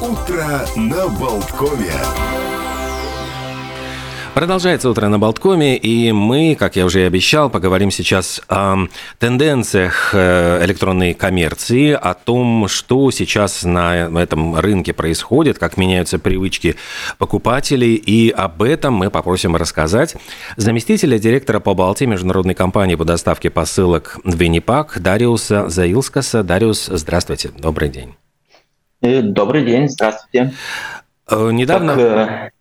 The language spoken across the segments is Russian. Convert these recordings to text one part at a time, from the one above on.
Утро на Болткове. Продолжается утро на Болткоме, и мы, как я уже и обещал, поговорим сейчас о тенденциях э, электронной коммерции, о том, что сейчас на этом рынке происходит, как меняются привычки покупателей, и об этом мы попросим рассказать заместителя директора по Балтии международной компании по доставке посылок Виннипак Дариуса Заилскаса. Дариус, здравствуйте, добрый день. Э, добрый день, здравствуйте. Э, недавно... Так,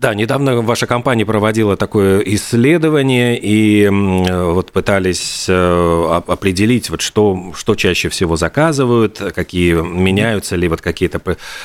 да, недавно ваша компания проводила такое исследование и вот пытались э, определить, вот что, что чаще всего заказывают, какие меняются ли вот какие-то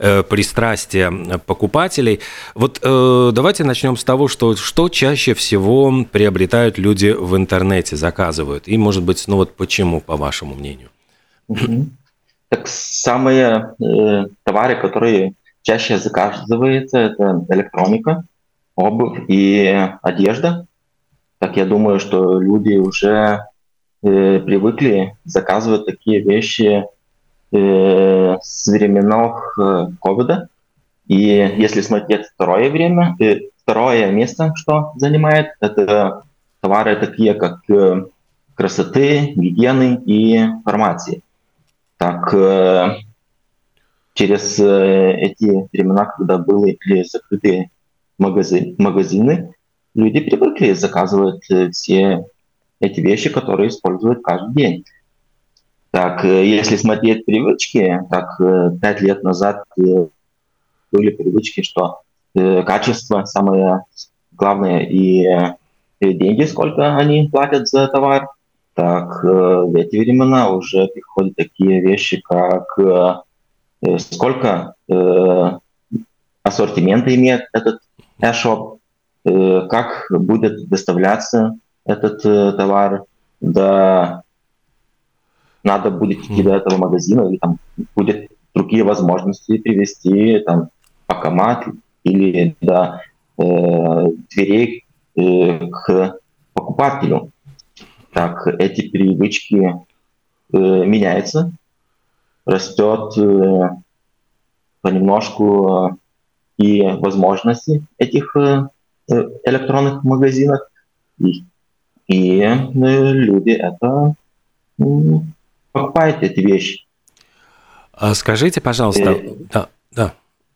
э, пристрастия покупателей. Вот э, давайте начнем с того, что, что чаще всего приобретают люди в интернете, заказывают. И, может быть, ну вот почему, по вашему мнению? Так самые э, товары, которые чаще заказывается, это электроника, обувь и одежда. Так я думаю, что люди уже э, привыкли заказывать такие вещи э, с временов э, ковида. И если смотреть второе время, э, второе место, что занимает, это товары такие, как э, красоты, гигиены и фармации. Так, э, через э, эти времена, когда были закрыты магазин, магазины, люди привыкли заказывать э, все эти вещи, которые используют каждый день. Так, если смотреть привычки, так пять лет назад были привычки, что качество самое главное и деньги, сколько они платят за товар. Так, в эти времена уже приходят такие вещи, как Э, сколько э, ассортимента имеет этот e-shop, э, как будет доставляться этот э, товар, да, надо будет идти до этого магазина, или там будет другие возможности привести там покомат или до э, дверей э, к покупателю. Так, эти привычки э, меняются, растет э, понемножку э, и возможности этих э, электронных магазинов, и, и люди это покупают эти вещи. А скажите, пожалуйста, э, да, да.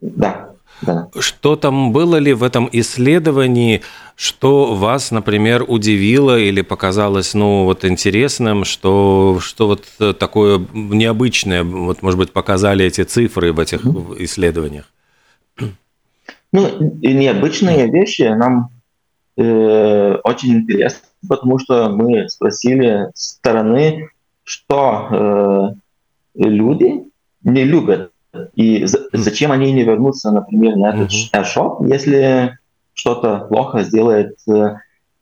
Да. Да. Что там было ли в этом исследовании, что вас, например, удивило или показалось, ну, вот интересным, что, что вот такое необычное, вот, может быть, показали эти цифры в этих mm-hmm. исследованиях? Ну, необычные вещи нам э, очень интересны, потому что мы спросили стороны, что э, люди не любят и зачем они не вернутся, например, на этот mm-hmm. если что-то плохо сделает э,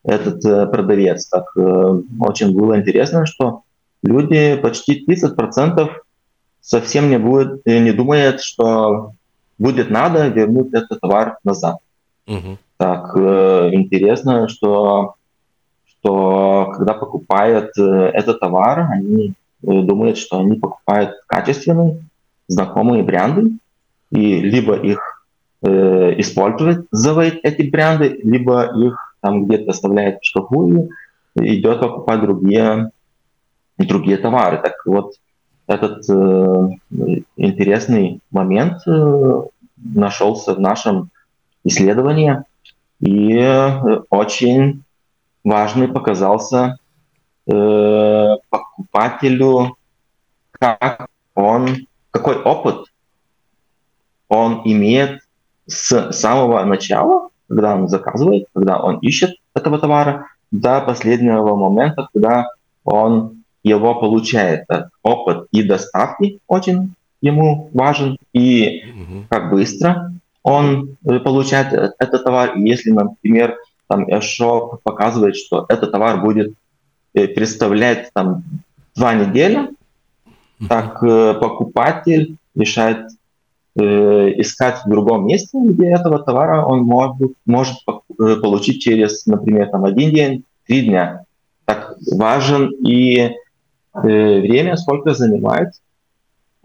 этот э, продавец. Так э, очень было интересно, что люди почти 30% совсем не, будет, не думают, что будет надо вернуть этот товар назад. Так интересно, что, что когда покупают этот товар, они думают, что они покупают качественный, знакомые бренды, и либо их э, использовать, заводить эти бренды, либо их там где-то оставляет в и идет покупать другие, другие товары. Так вот, этот э, интересный момент э, нашелся в нашем исследовании, и э, очень важный показался э, покупателю, как он какой опыт он имеет с самого начала, когда он заказывает, когда он ищет этого товара, до последнего момента, когда он его получает. Опыт и доставки очень ему важен, и как быстро он получает этот товар. Если, например, там Shop показывает, что этот товар будет э, представлять там два недели, так э, покупатель решает э, искать в другом месте, где этого товара он может, может э, получить через, например, там, один день, три дня. Так важен и э, время, сколько занимает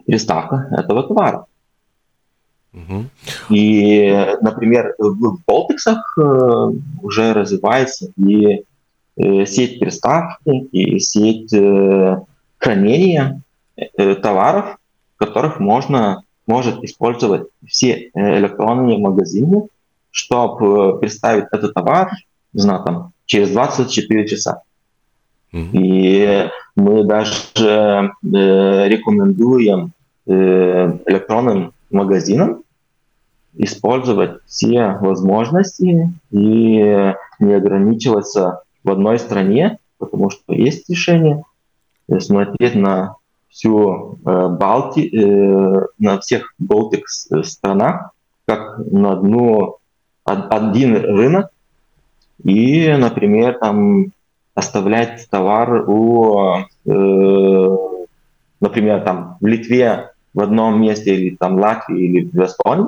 приставка этого товара. Угу. И, например, в Болтексах уже развивается и сеть приставки, и сеть хранения товаров, которых можно может использовать все электронные магазины, чтобы представить этот товар, не знаю, там, через 24 часа. И мы даже э, рекомендуем э, электронным магазинам использовать все возможности и не ограничиваться в одной стране, потому что есть решение смотреть на всю э, Балти, э, на всех Балтик странах, как на одну, один рынок, и, например, там оставлять товар у, э, например, там в Литве в одном месте или там Латвии или в Эстонии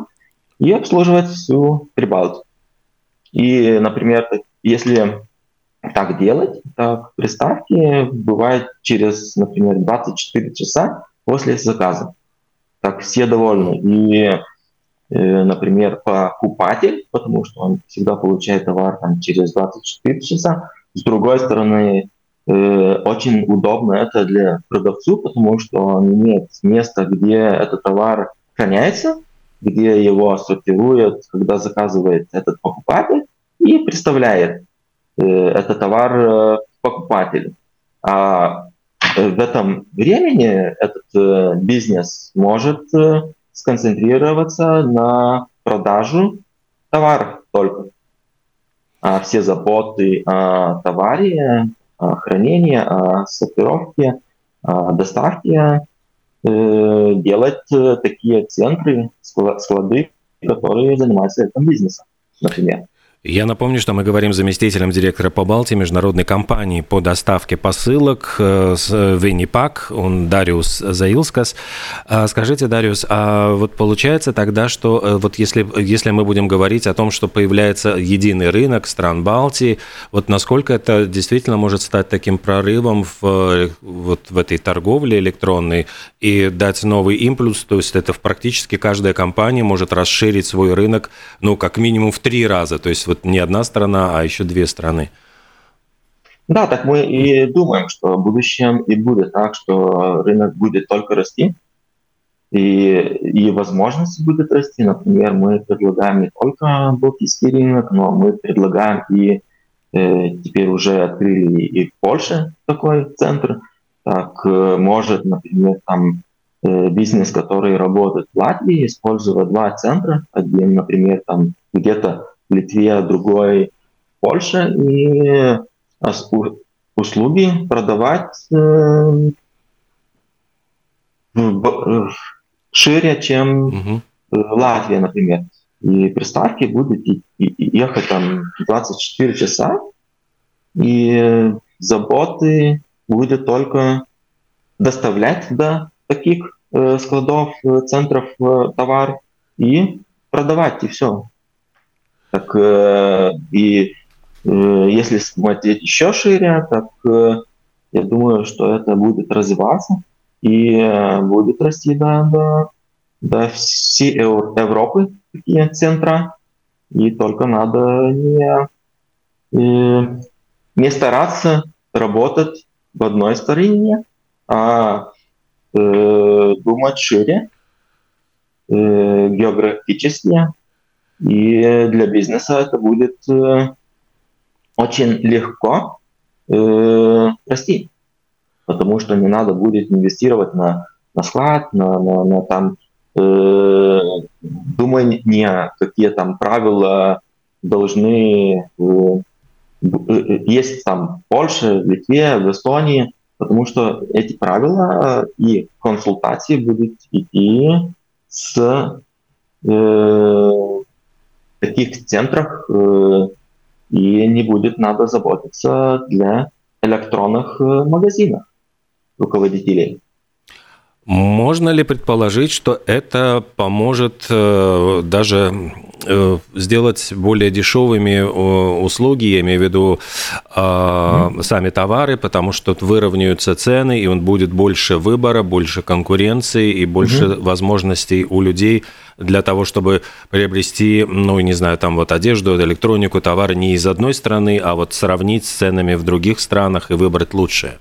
и обслуживать всю Прибалтику. И, например, если так делать, так приставки бывает через, например, 24 часа после заказа. Так все довольны. И Э, например, покупатель, потому что он всегда получает товар там, через 24 часа. С другой стороны, э, очень удобно это для продавцу, потому что он имеет место, где этот товар храняется, где его сортируют, когда заказывает этот покупатель, и представляет э, этот товар покупателю. А в этом времени этот бизнес может сконцентрироваться на продажу товаров только. А все заботы о товаре, о хранении, о сортировке, о доставке э, делать э, такие центры, склады, которые занимаются этим бизнесом, например. Я напомню, что мы говорим с заместителем директора по Балтии международной компании по доставке посылок э, с Виннипак, он Дариус Заилскас. А скажите, Дариус, а вот получается тогда, что э, вот если, если мы будем говорить о том, что появляется единый рынок стран Балтии, вот насколько это действительно может стать таким прорывом в, вот в этой торговле электронной и дать новый импульс, то есть это практически каждая компания может расширить свой рынок, ну, как минимум в три раза, то есть вот не одна страна, а еще две страны. Да, так мы и думаем, что в будущем и будет так, что рынок будет только расти, и, и возможности будет расти. Например, мы предлагаем не только балтийский рынок, но мы предлагаем и э, теперь уже открыли и в Польше такой центр. Так, э, может, например, там э, бизнес, который работает в Латвии, использовать два центра. Один, например, там где-то Литве, другой в Польше, и услуги продавать э, шире, чем угу. Латвия, например. И приставки будут ехать там 24 часа, и заботы будет только доставлять до таких э, складов, э, центров э, товар и продавать, и все. Э, и э, если смотреть еще шире, так э, я думаю, что это будет развиваться и будет расти до, до, до всей Европы такие центра. И только надо не, не стараться работать в одной стороне, а думать шире, географически, и для бизнеса это будет э, очень легко э, расти, потому что не надо будет инвестировать на, на склад, на, на, на там, э, думать не какие там правила должны э, э, есть там в Польше, в Литве, в Эстонии, потому что эти правила и консультации будут идти с э, таких центрах э, и не будет надо заботиться для электронных э, магазинов руководителей. Можно ли предположить, что это поможет э, даже сделать более дешевыми услуги, я имею в виду mm-hmm. сами товары, потому что выровняются цены, и он будет больше выбора, больше конкуренции и больше mm-hmm. возможностей у людей для того, чтобы приобрести, ну, не знаю, там вот одежду, электронику, товары не из одной страны, а вот сравнить с ценами в других странах и выбрать лучшее.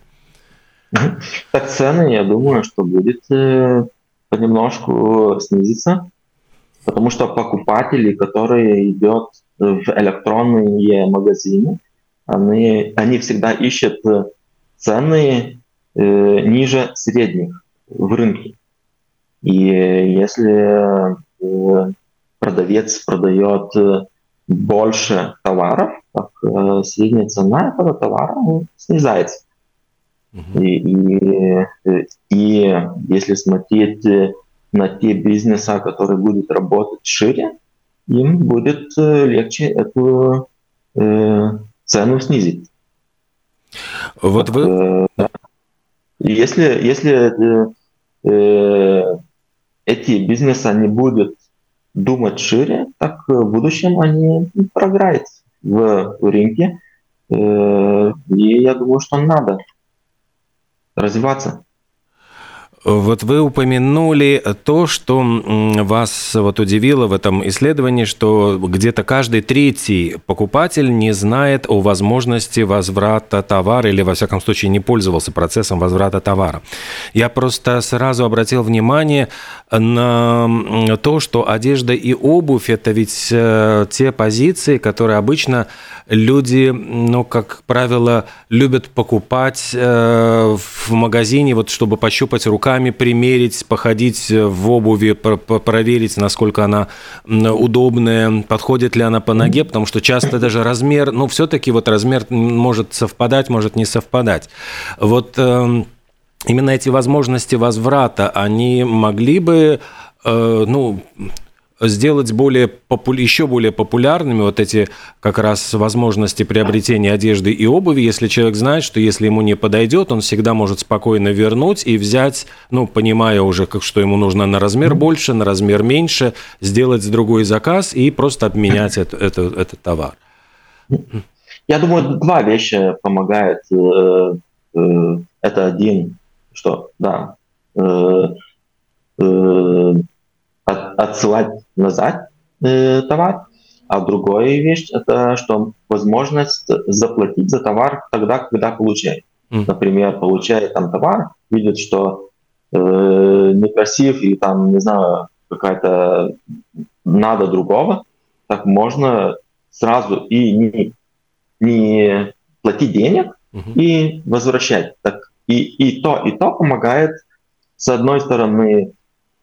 Так цены, я думаю, что будет э, понемножку снизиться, потому что покупатели, которые идут в электронные магазины, они, они всегда ищут цены э, ниже средних в рынке. И если э, продавец продает больше товаров, так э, средняя цена этого товара снижается. И, и, и если смотреть на те бизнеса, которые будут работать шире, им будет э, легче эту э, цену снизить. Вот вы... Э, да. Если, если э, эти бизнесы не будут думать шире, так в будущем они програют в рынке. Э, и я думаю, что надо развиваться. Вот вы упомянули то, что вас вот удивило в этом исследовании, что где-то каждый третий покупатель не знает о возможности возврата товара или, во всяком случае, не пользовался процессом возврата товара. Я просто сразу обратил внимание на то, что одежда и обувь – это ведь э, те позиции, которые обычно люди, ну, как правило, любят покупать э, в магазине, вот чтобы пощупать руками, примерить, походить в обуви, проверить, насколько она удобная, подходит ли она по ноге, потому что часто даже размер, ну, все-таки вот размер может совпадать, может не совпадать. Вот эм, именно эти возможности возврата, они могли бы, э, ну, сделать более попу- еще более популярными вот эти как раз возможности приобретения одежды и обуви, если человек знает, что если ему не подойдет, он всегда может спокойно вернуть и взять, ну, понимая уже, как, что ему нужно на размер больше, на размер меньше, сделать другой заказ и просто обменять это, это, этот товар. Я думаю, два вещи помогают. Э, э, это один, что, да, э, отсылать назад э, товар. А другая вещь это что возможность заплатить за товар тогда, когда получает. Mm. Например, получает там товар, видит, что э, некрасив и там, не знаю, какая-то надо другого, так можно сразу и не, не платить денег mm-hmm. и возвращать. Так и, и то, и то помогает, с одной стороны,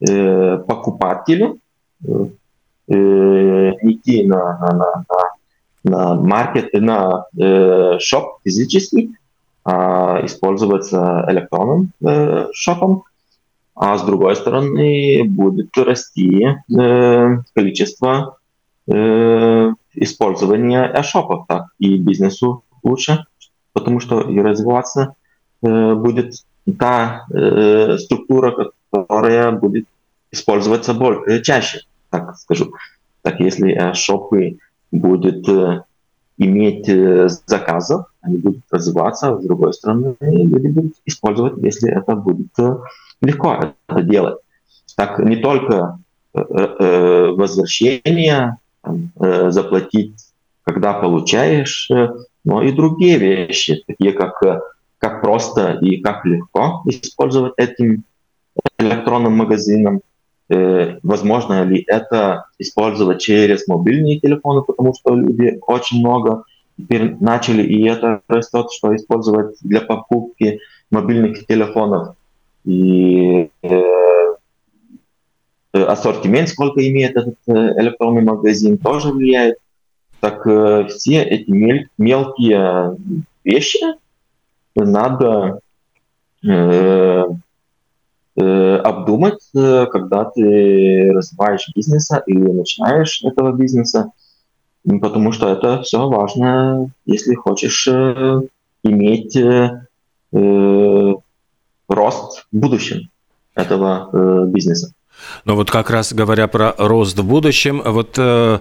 э, покупателю э, идти на, на, на, на маркет, на э, шоп физический, а использоваться электронным э, шопом, а с другой стороны будет расти э, количество э, использования шопов, так и бизнесу лучше, потому что и развиваться э, будет та э, структура, которая будет использоваться более, э, чаще, так скажу. Так если э, шопы будут э, иметь заказов, они будут развиваться, с другой стороны, люди будут использовать, если это будет легко это делать. Так не только возвращение, заплатить, когда получаешь, но и другие вещи, такие как, как просто и как легко использовать этим электронным магазином, э, возможно ли это использовать через мобильные телефоны, потому что люди очень много теперь начали, и это растет, что использовать для покупки мобильных телефонов. И э, ассортимент, сколько имеет этот э, электронный магазин, тоже влияет. Так э, все эти мель, мелкие вещи надо Э, обдумать, э, когда ты развиваешь бизнеса или начинаешь этого бизнеса, потому что это все важно, если хочешь э, иметь рост в будущем этого бизнеса. Но вот как раз говоря про рост в будущем, вот э,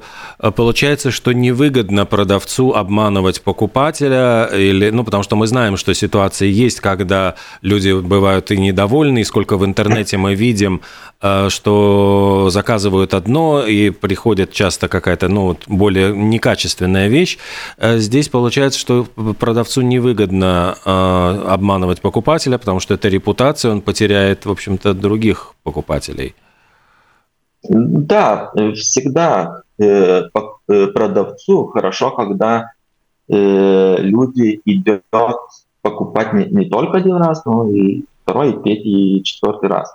получается, что невыгодно продавцу обманывать покупателя, или, ну, потому что мы знаем, что ситуации есть, когда люди бывают и недовольны, и сколько в интернете мы видим, э, что заказывают одно, и приходит часто какая-то, ну, более некачественная вещь. Э, здесь получается, что продавцу невыгодно обманывать покупателя, потому что это репутация, он потеряет, в общем-то, других покупателей. Да, всегда э, э, продавцу хорошо, когда э, люди идут покупать не, не только один раз, но и второй, и третий, и четвертый раз.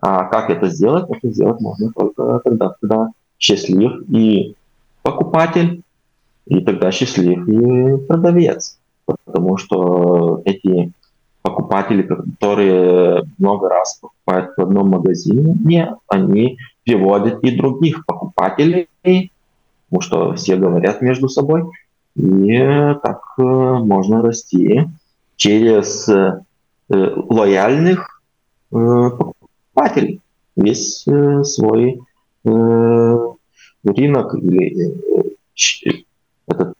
А как это сделать? Это сделать можно только тогда, когда счастлив и покупатель, и тогда счастлив и продавец. Потому что эти покупатели, которые много раз покупают в одном магазине, они приводят и других покупателей, потому что все говорят между собой, и так э, можно расти через э, лояльных э, покупателей. Весь свой рынок или этот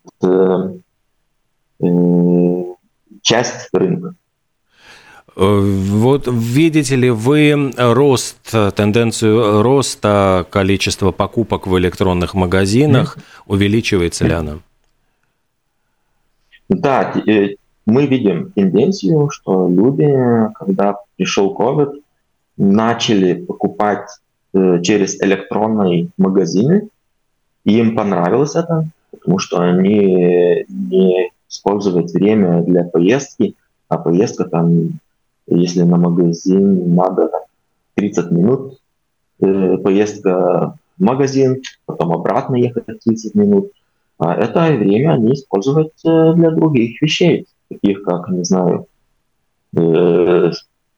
часть рынка. Вот видите ли вы рост, тенденцию роста количества покупок в электронных магазинах? Увеличивается ли она? Да, э, мы видим тенденцию, что люди, когда пришел COVID, начали покупать э, через электронные магазины. И им понравилось это, потому что они не используют время для поездки, а поездка там если на магазин надо 30 минут, э, поездка в магазин, потом обратно ехать 30 минут, а это время они используют э, для других вещей, таких как, не знаю, э,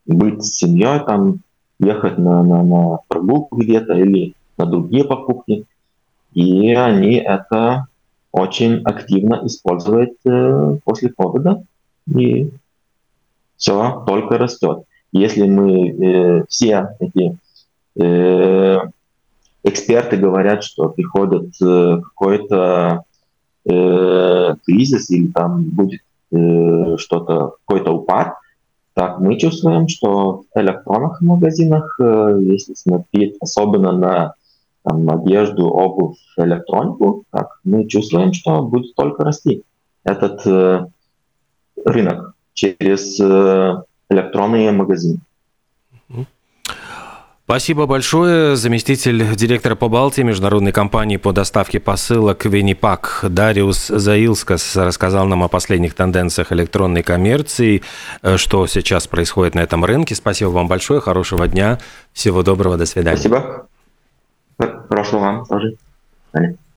быть с семьей, там, ехать на, на, на прогулку где-то или на другие покупки. И они это очень активно используют э, после ковида. И все только растет. Если мы э, все эти э, эксперты говорят, что приходит э, какой-то э, кризис или там будет э, что-то, какой-то упад, так мы чувствуем, что в электронных магазинах, э, если смотреть особенно на там, одежду, обувь, электронику, так мы чувствуем, что будет только расти этот э, рынок через э, электронные магазины. Спасибо большое. Заместитель директора по Балтии международной компании по доставке посылок Виннипак Дариус Заилскас рассказал нам о последних тенденциях электронной коммерции, э, что сейчас происходит на этом рынке. Спасибо вам большое, хорошего дня, всего доброго, до свидания. Спасибо. Хорошего вам тоже.